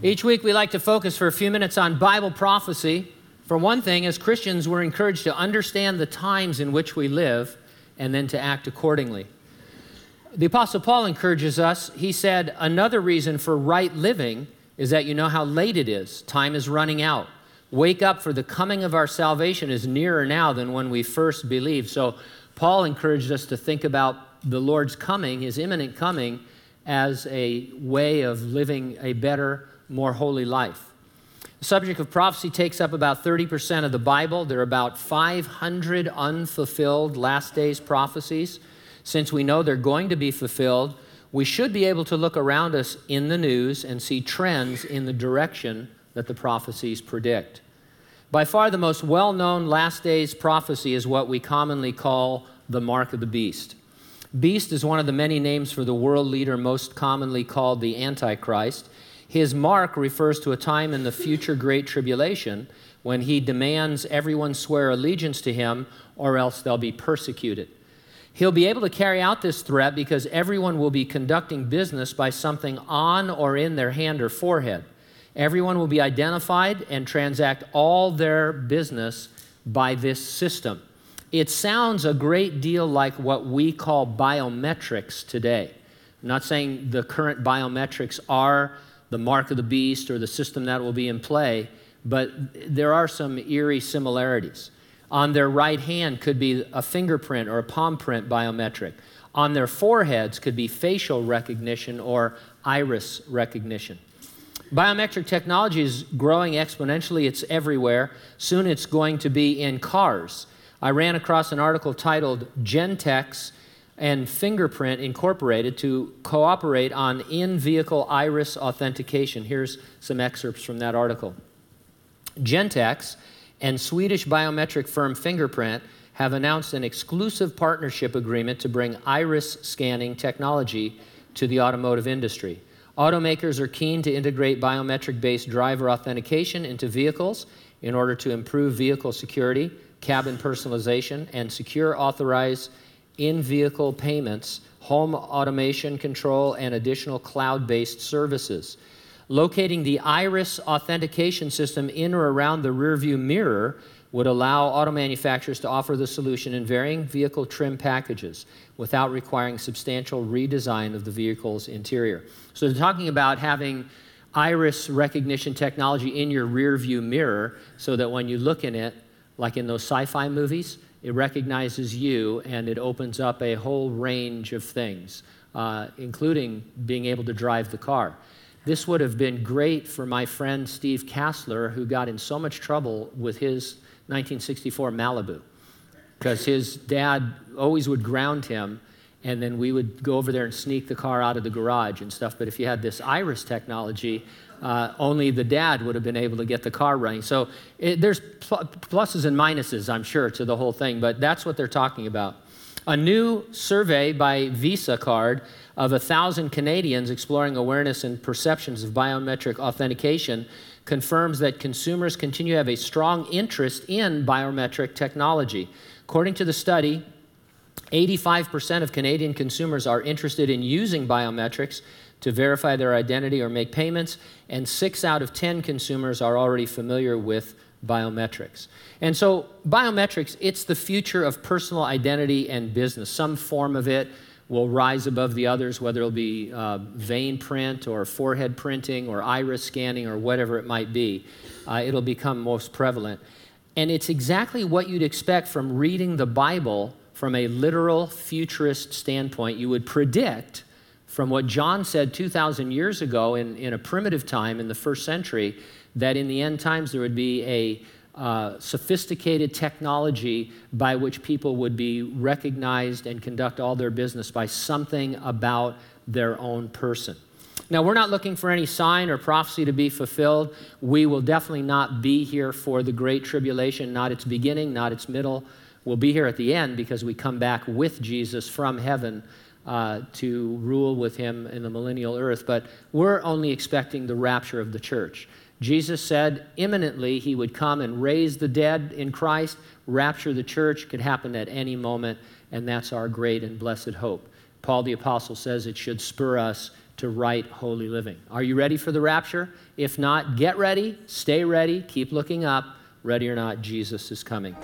Each week, we like to focus for a few minutes on Bible prophecy. For one thing, as Christians, we're encouraged to understand the times in which we live and then to act accordingly. The Apostle Paul encourages us. He said, Another reason for right living is that you know how late it is. Time is running out. Wake up, for the coming of our salvation is nearer now than when we first believed. So, Paul encouraged us to think about the Lord's coming, his imminent coming, as a way of living a better, more holy life. The subject of prophecy takes up about 30% of the Bible. There are about 500 unfulfilled last days prophecies. Since we know they're going to be fulfilled, we should be able to look around us in the news and see trends in the direction that the prophecies predict. By far, the most well known last days prophecy is what we commonly call the mark of the beast. Beast is one of the many names for the world leader most commonly called the Antichrist. His mark refers to a time in the future great tribulation when he demands everyone swear allegiance to him or else they'll be persecuted. He'll be able to carry out this threat because everyone will be conducting business by something on or in their hand or forehead. Everyone will be identified and transact all their business by this system. It sounds a great deal like what we call biometrics today. I'm not saying the current biometrics are the mark of the beast or the system that will be in play, but there are some eerie similarities. On their right hand could be a fingerprint or a palm print biometric. On their foreheads could be facial recognition or iris recognition. Biometric technology is growing exponentially, it's everywhere. Soon it's going to be in cars. I ran across an article titled Gentex and Fingerprint Incorporated to cooperate on in vehicle iris authentication. Here's some excerpts from that article. Gentex and Swedish biometric firm Fingerprint have announced an exclusive partnership agreement to bring iris scanning technology to the automotive industry. Automakers are keen to integrate biometric based driver authentication into vehicles in order to improve vehicle security, cabin personalization, and secure authorized in vehicle payments, home automation control, and additional cloud based services. Locating the iris authentication system in or around the rearview mirror would allow auto manufacturers to offer the solution in varying vehicle trim packages without requiring substantial redesign of the vehicle's interior. So talking about having iris recognition technology in your rearview mirror so that when you look in it, like in those sci-fi movies, it recognizes you and it opens up a whole range of things, uh, including being able to drive the car. This would have been great for my friend Steve Kassler, who got in so much trouble with his 1964 Malibu, because his dad always would ground him, and then we would go over there and sneak the car out of the garage and stuff. But if you had this iris technology, uh, only the dad would have been able to get the car running. So it, there's pl- pluses and minuses, I'm sure, to the whole thing, but that's what they're talking about. A new survey by Visa Card of 1,000 Canadians exploring awareness and perceptions of biometric authentication confirms that consumers continue to have a strong interest in biometric technology. According to the study, 85% of Canadian consumers are interested in using biometrics to verify their identity or make payments, and six out of 10 consumers are already familiar with biometrics. And so, biometrics, it's the future of personal identity and business. Some form of it will rise above the others, whether it'll be uh, vein print or forehead printing or iris scanning or whatever it might be. Uh, it'll become most prevalent. And it's exactly what you'd expect from reading the Bible from a literal futurist standpoint. You would predict from what John said 2,000 years ago in, in a primitive time in the first century that in the end times there would be a uh, sophisticated technology by which people would be recognized and conduct all their business by something about their own person. Now, we're not looking for any sign or prophecy to be fulfilled. We will definitely not be here for the Great Tribulation, not its beginning, not its middle. We'll be here at the end because we come back with Jesus from heaven uh, to rule with him in the millennial earth. But we're only expecting the rapture of the church. Jesus said imminently he would come and raise the dead in Christ. Rapture the church could happen at any moment, and that's our great and blessed hope. Paul the Apostle says it should spur us to right, holy living. Are you ready for the rapture? If not, get ready, stay ready, keep looking up. Ready or not, Jesus is coming.